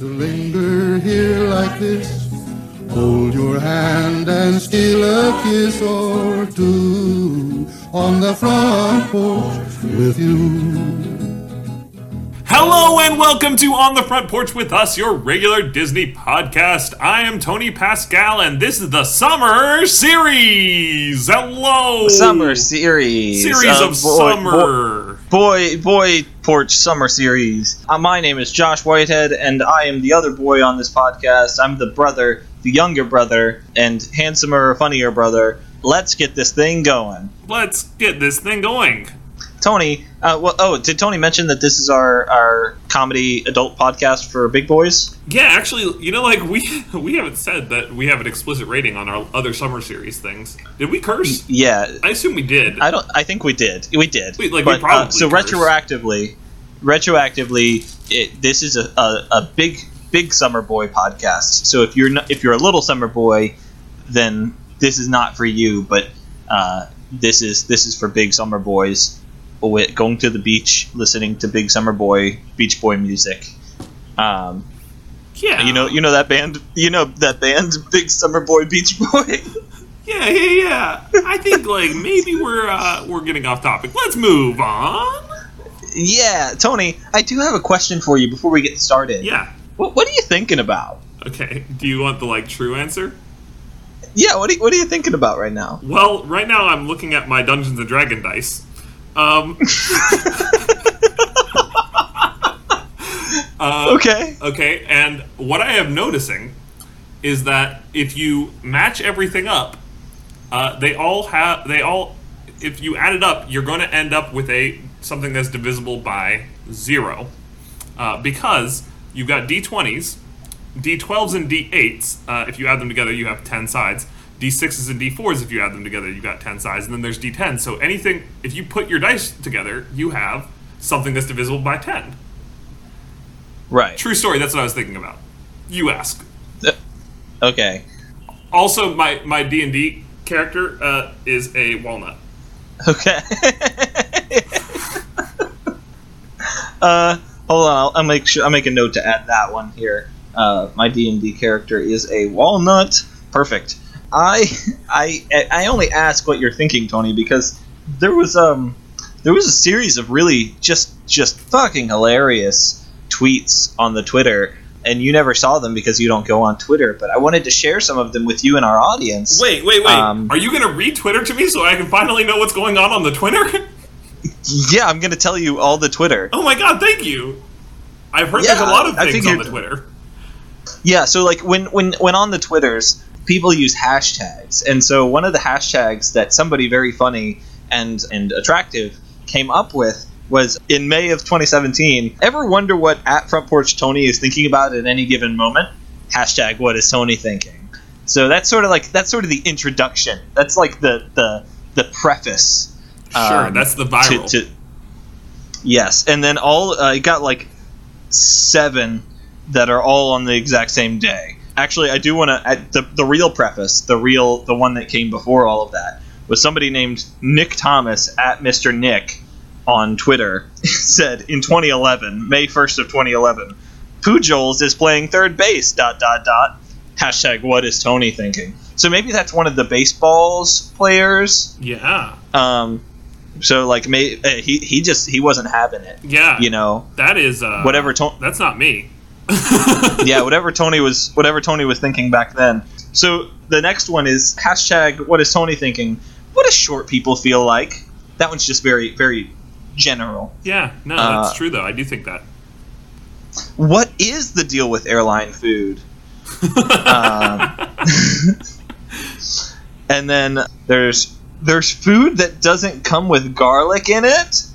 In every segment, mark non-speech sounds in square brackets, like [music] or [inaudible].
to linger here like this. Hold your hand and steal a kiss or two on the front porch with you. Hello and welcome to On the Front Porch with Us, your regular Disney podcast. I am Tony Pascal and this is the Summer Series. Hello! Summer series. Series of summer. Boy, boy, boy porch summer series. Uh, my name is Josh Whitehead, and I am the other boy on this podcast. I'm the brother, the younger brother, and handsomer, funnier brother. Let's get this thing going. Let's get this thing going. Tony, uh, well, oh, did Tony mention that this is our, our comedy adult podcast for big boys? Yeah, actually, you know, like we [laughs] we haven't said that we have an explicit rating on our other summer series things. Did we curse? Yeah, I assume we did. I don't. I think we did. We did. We- like, we probably uh, so cursed. retroactively, retroactively, it, this is a, a, a big big summer boy podcast. So if you're not, if you're a little summer boy, then this is not for you. But uh, this is this is for big summer boys. Going to the beach, listening to big summer boy Beach Boy music. Um, yeah, you know, you know that band. You know that band, [laughs] Big Summer Boy Beach Boy. Yeah, yeah, yeah. I think like maybe we're uh, we're getting off topic. Let's move on. yeah, Tony, I do have a question for you before we get started. Yeah. What, what are you thinking about? Okay. Do you want the like true answer? Yeah, what are, you, what are you thinking about right now? Well, right now I'm looking at my Dungeons and Dragon dice. Um. [laughs] uh, Okay. Okay, and what I am noticing is that if you match everything up, uh, they all have they all. If you add it up, you're going to end up with a something that's divisible by zero, uh, because you've got d20s, d12s, and d8s. Uh, if you add them together, you have ten sides. D6s and D4s, if you add them together, you got 10 sides. And then there's d10 So anything, if you put your dice together, you have something that's divisible by 10. Right. True story. That's what I was thinking about. You ask. Okay. Also, my my D and D character uh, is a walnut. Okay. [laughs] uh, hold on. I'll, I'll make sure. I'll make a note to add that one here. Uh, my D and D character is a walnut. Perfect. I I I only ask what you're thinking, Tony, because there was um there was a series of really just just fucking hilarious tweets on the Twitter, and you never saw them because you don't go on Twitter. But I wanted to share some of them with you and our audience. Wait, wait, wait. Um, Are you gonna read Twitter to me so I can finally know what's going on on the Twitter? [laughs] Yeah, I'm gonna tell you all the Twitter. oh my god, thank you. I've heard Yeah, there's a lot of things on the Twitter. Yeah, so like when when when on the Twitters, people use hashtags, and so one of the hashtags that somebody very funny and and attractive came up with was in May of 2017. Ever wonder what at Front Porch Tony is thinking about at any given moment? Hashtag What is Tony thinking? So that's sort of like that's sort of the introduction. That's like the the the preface. Sure, um, that's the to, viral. to yes, and then all uh, it got like seven that are all on the exact same day. Actually, I do want to the the real preface, the real the one that came before all of that was somebody named Nick Thomas at Mr. Nick on Twitter [laughs] said in 2011, May 1st of 2011, Pujols is playing third base. Dot dot dot. Hashtag What is Tony thinking? So maybe that's one of the baseballs players. yeah, Um, so like, may, uh, he he just he wasn't having it. yeah. You know, that is uh, whatever. To- That's not me. [laughs] yeah, whatever Tony was whatever Tony was thinking back then. So the next one is hashtag What is Tony thinking? What do short people feel like? That one's just very very general. Yeah, no, Uh, that's true though. I do think that. What is the deal with airline food? um, [laughs] [laughs] and then there's there's food that doesn't come with garlic in it.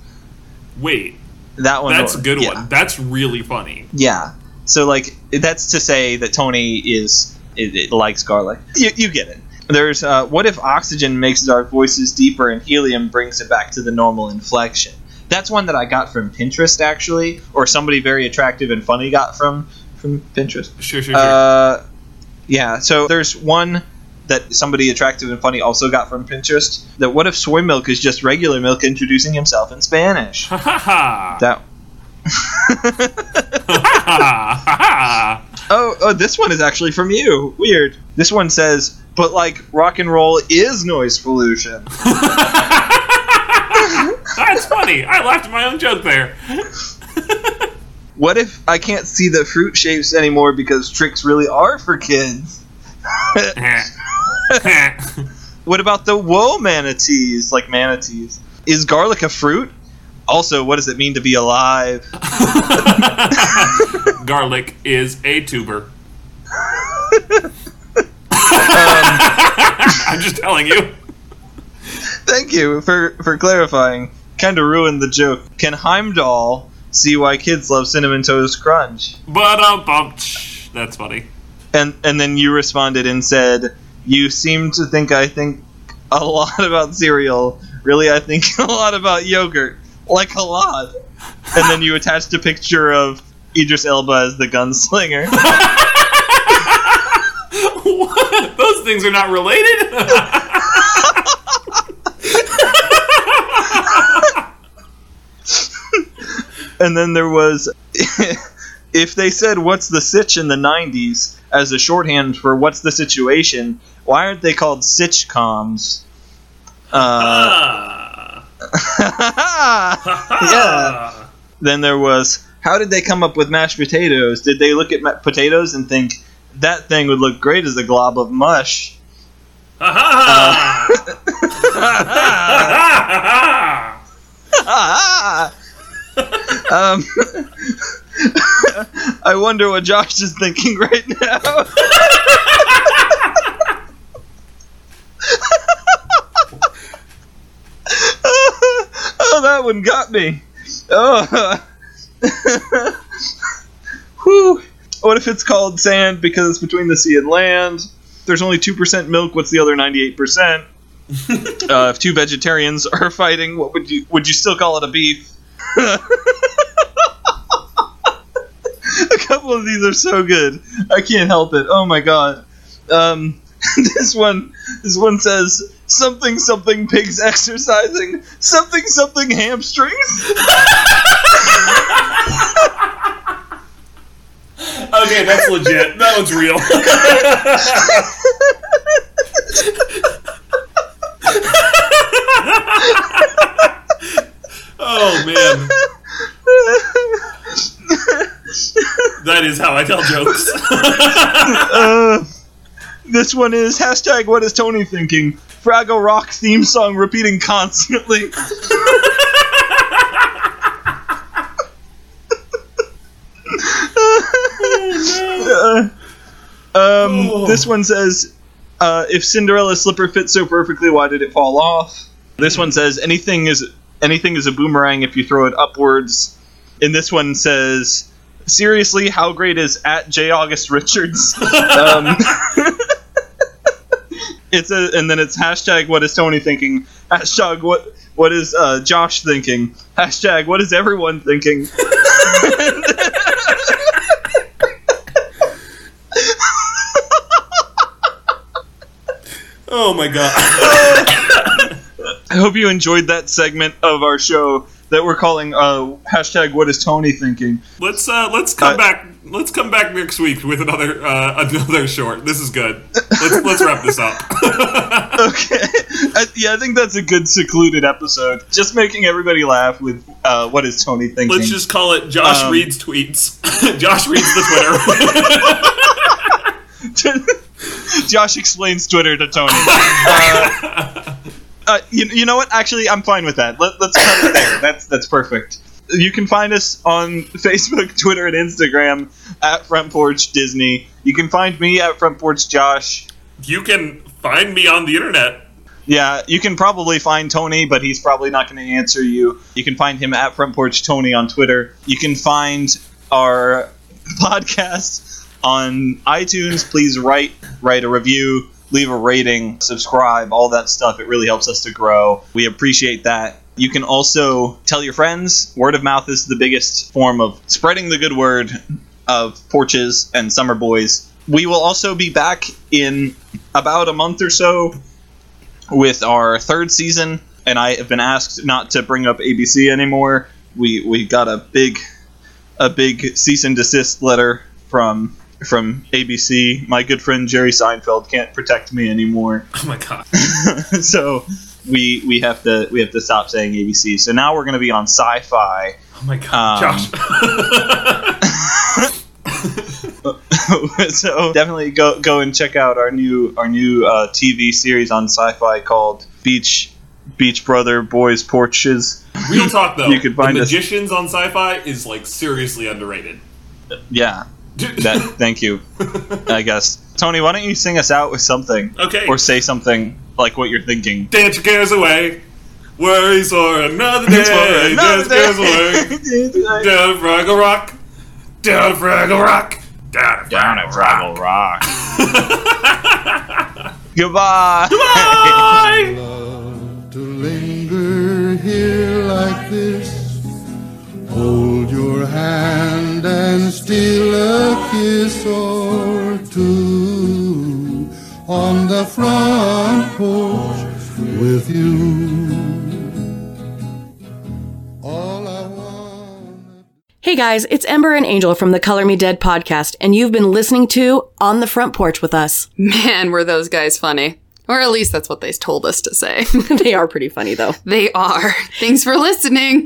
Wait, That one. that's a good yeah. one. That's really funny. Yeah. So like that's to say that Tony is it, it likes garlic. You, you get it. There's uh, what if oxygen makes our voices deeper and helium brings it back to the normal inflection. That's one that I got from Pinterest actually, or somebody very attractive and funny got from from Pinterest. Sure, sure, sure. Uh, yeah. So there's one that somebody attractive and funny also got from Pinterest. That what if soy milk is just regular milk introducing himself in Spanish? Ha ha ha. That [laughs] [laughs] Ha ha ha ha. Oh, this one is actually from you. Weird. This one says, but like rock and roll is noise pollution. [laughs] That's funny. I laughed at my own joke there. [laughs] What if I can't see the fruit shapes anymore because Trix really are for kids? [laughs] What about the whoa manatees, like manatees? Is garlic a fruit? Also, what does it mean to be alive? Garlic is a tuber. [laughs] I'm just telling you. Thank you for for clarifying. Kind of ruined the joke. Can Heimdall see why kids love cinnamon toast crunch? But um. That's funny. And and then you responded and said, "You seem to think I think a lot about cereal. Really, I think [laughs] a lot about yogurt, like a lot." And then you attached a picture of Idris Elba as the gunslinger. [laughs] [laughs] Those things are not related. [laughs] and then there was [laughs] if they said what's the sitch in the 90s as a shorthand for what's the situation? Why aren't they called sitchcoms uh, yeah. Then there was how did they come up with mashed potatoes? Did they look at ma- potatoes and think that thing would look great as a glob of mush Ha [laughs] [laughs] um, [laughs] I wonder what Josh is thinking right now. oh, that one got me. Oh. Whew. What if it's called sand because it's between the sea and land? There's only 2% milk. What's the other 98%? [laughs] uh, if two vegetarians [laughs] are fighting, what would you would you still call it a beef? [laughs] a couple of these are so good. I can't help it. Oh my god. Um, this one this one says something something pigs exercising something something hamstrings. Okay, that's legit. That one's real. oh man, that is how I tell jokes. uh, this one is hashtag what is Tony thinking? Fraggle Rock theme song repeating constantly. Uh, um, This one says, uh, "If Cinderella's slipper fits so perfectly, why did it fall off?" This one says, "Anything is anything is a boomerang if you throw it upwards." And this one says, "Seriously, how great is at J August Richards?" [laughs] um, [laughs] it's a, and then it's hashtag What is Tony thinking? Hashtag What what is uh, Josh thinking? Hashtag What is everyone thinking? [laughs] oh my god. I hope you enjoyed that segment of our show that we're calling uh, hashtag What is Tony thinking? Let's uh, let's come Uh, back. Let's come back next week with another uh, [laughs] another short. This is good. Let's let's wrap this up. [laughs] Okay, I, yeah, I think that's a good secluded episode. Just making everybody laugh with uh, What is Tony thinking? Let's just call it Josh Um, reads tweets. [laughs] Josh reads the Twitter. [laughs] Josh explains Twitter to Tony. [laughs] Uh, uh, you, you know what? Actually, I'm fine with that. Let, let's cut it there. That's that's perfect. You can find us on [laughs] Facebook, Twitter, and Instagram at Front Porch Disney. You can find me at Front Porch Josh. you can find me on the internet. Yeah, you can probably find Tony, but he's probably not going to answer you. You can find him at Front Porch Tony on Twitter. You can find our podcast on iTunes. Please write write a review, leave a rating, subscribe, all that stuff. It really helps us to grow. We appreciate that. You can also tell your friends. Word of mouth is the biggest form of spreading the good word of porches and summer boys. We will also be back in about a month or so with our third season, and I have been asked not to bring up ABC anymore. We we got a big a big cease and desist letter from from ABC. My good friend Jerry Seinfeld can't protect me anymore, Oh my god. [laughs] so we we have to we have to stop saying ABC. So now we're gonna be on Sci-Fi. Oh my god. Um, Josh. [laughs] so definitely go go and check out our new our new uh, TV series on Sci-Fi called Beach Beach Brother Boys Porches. Real talk though. You could find the us- Magicians on sci-fi is like seriously underrated. Yeah, that. [laughs] thank you. I guess Tony, why don't you sing us out with something? Okay. Or say something like what you're thinking. Dance your cares away. Worries for another day. It's [laughs] for another Dance your cares away. [laughs] Down at Fraggle Rock. Down at Fraggle Rock. Down at Down at Fraggle Fraggle Rock. Goodbye. Bye! love to linger here like this. Hold your hand and steal a kiss or two on the front porch with you. All I want. Hey guys, it's Ember and Angel from the Color Me Dead podcast, and you've been listening to On the Front Porch with us. Man, were those guys funny. Or at least that's what they told us to say. [laughs] [laughs] they are pretty funny though. they are. Thanks for listening.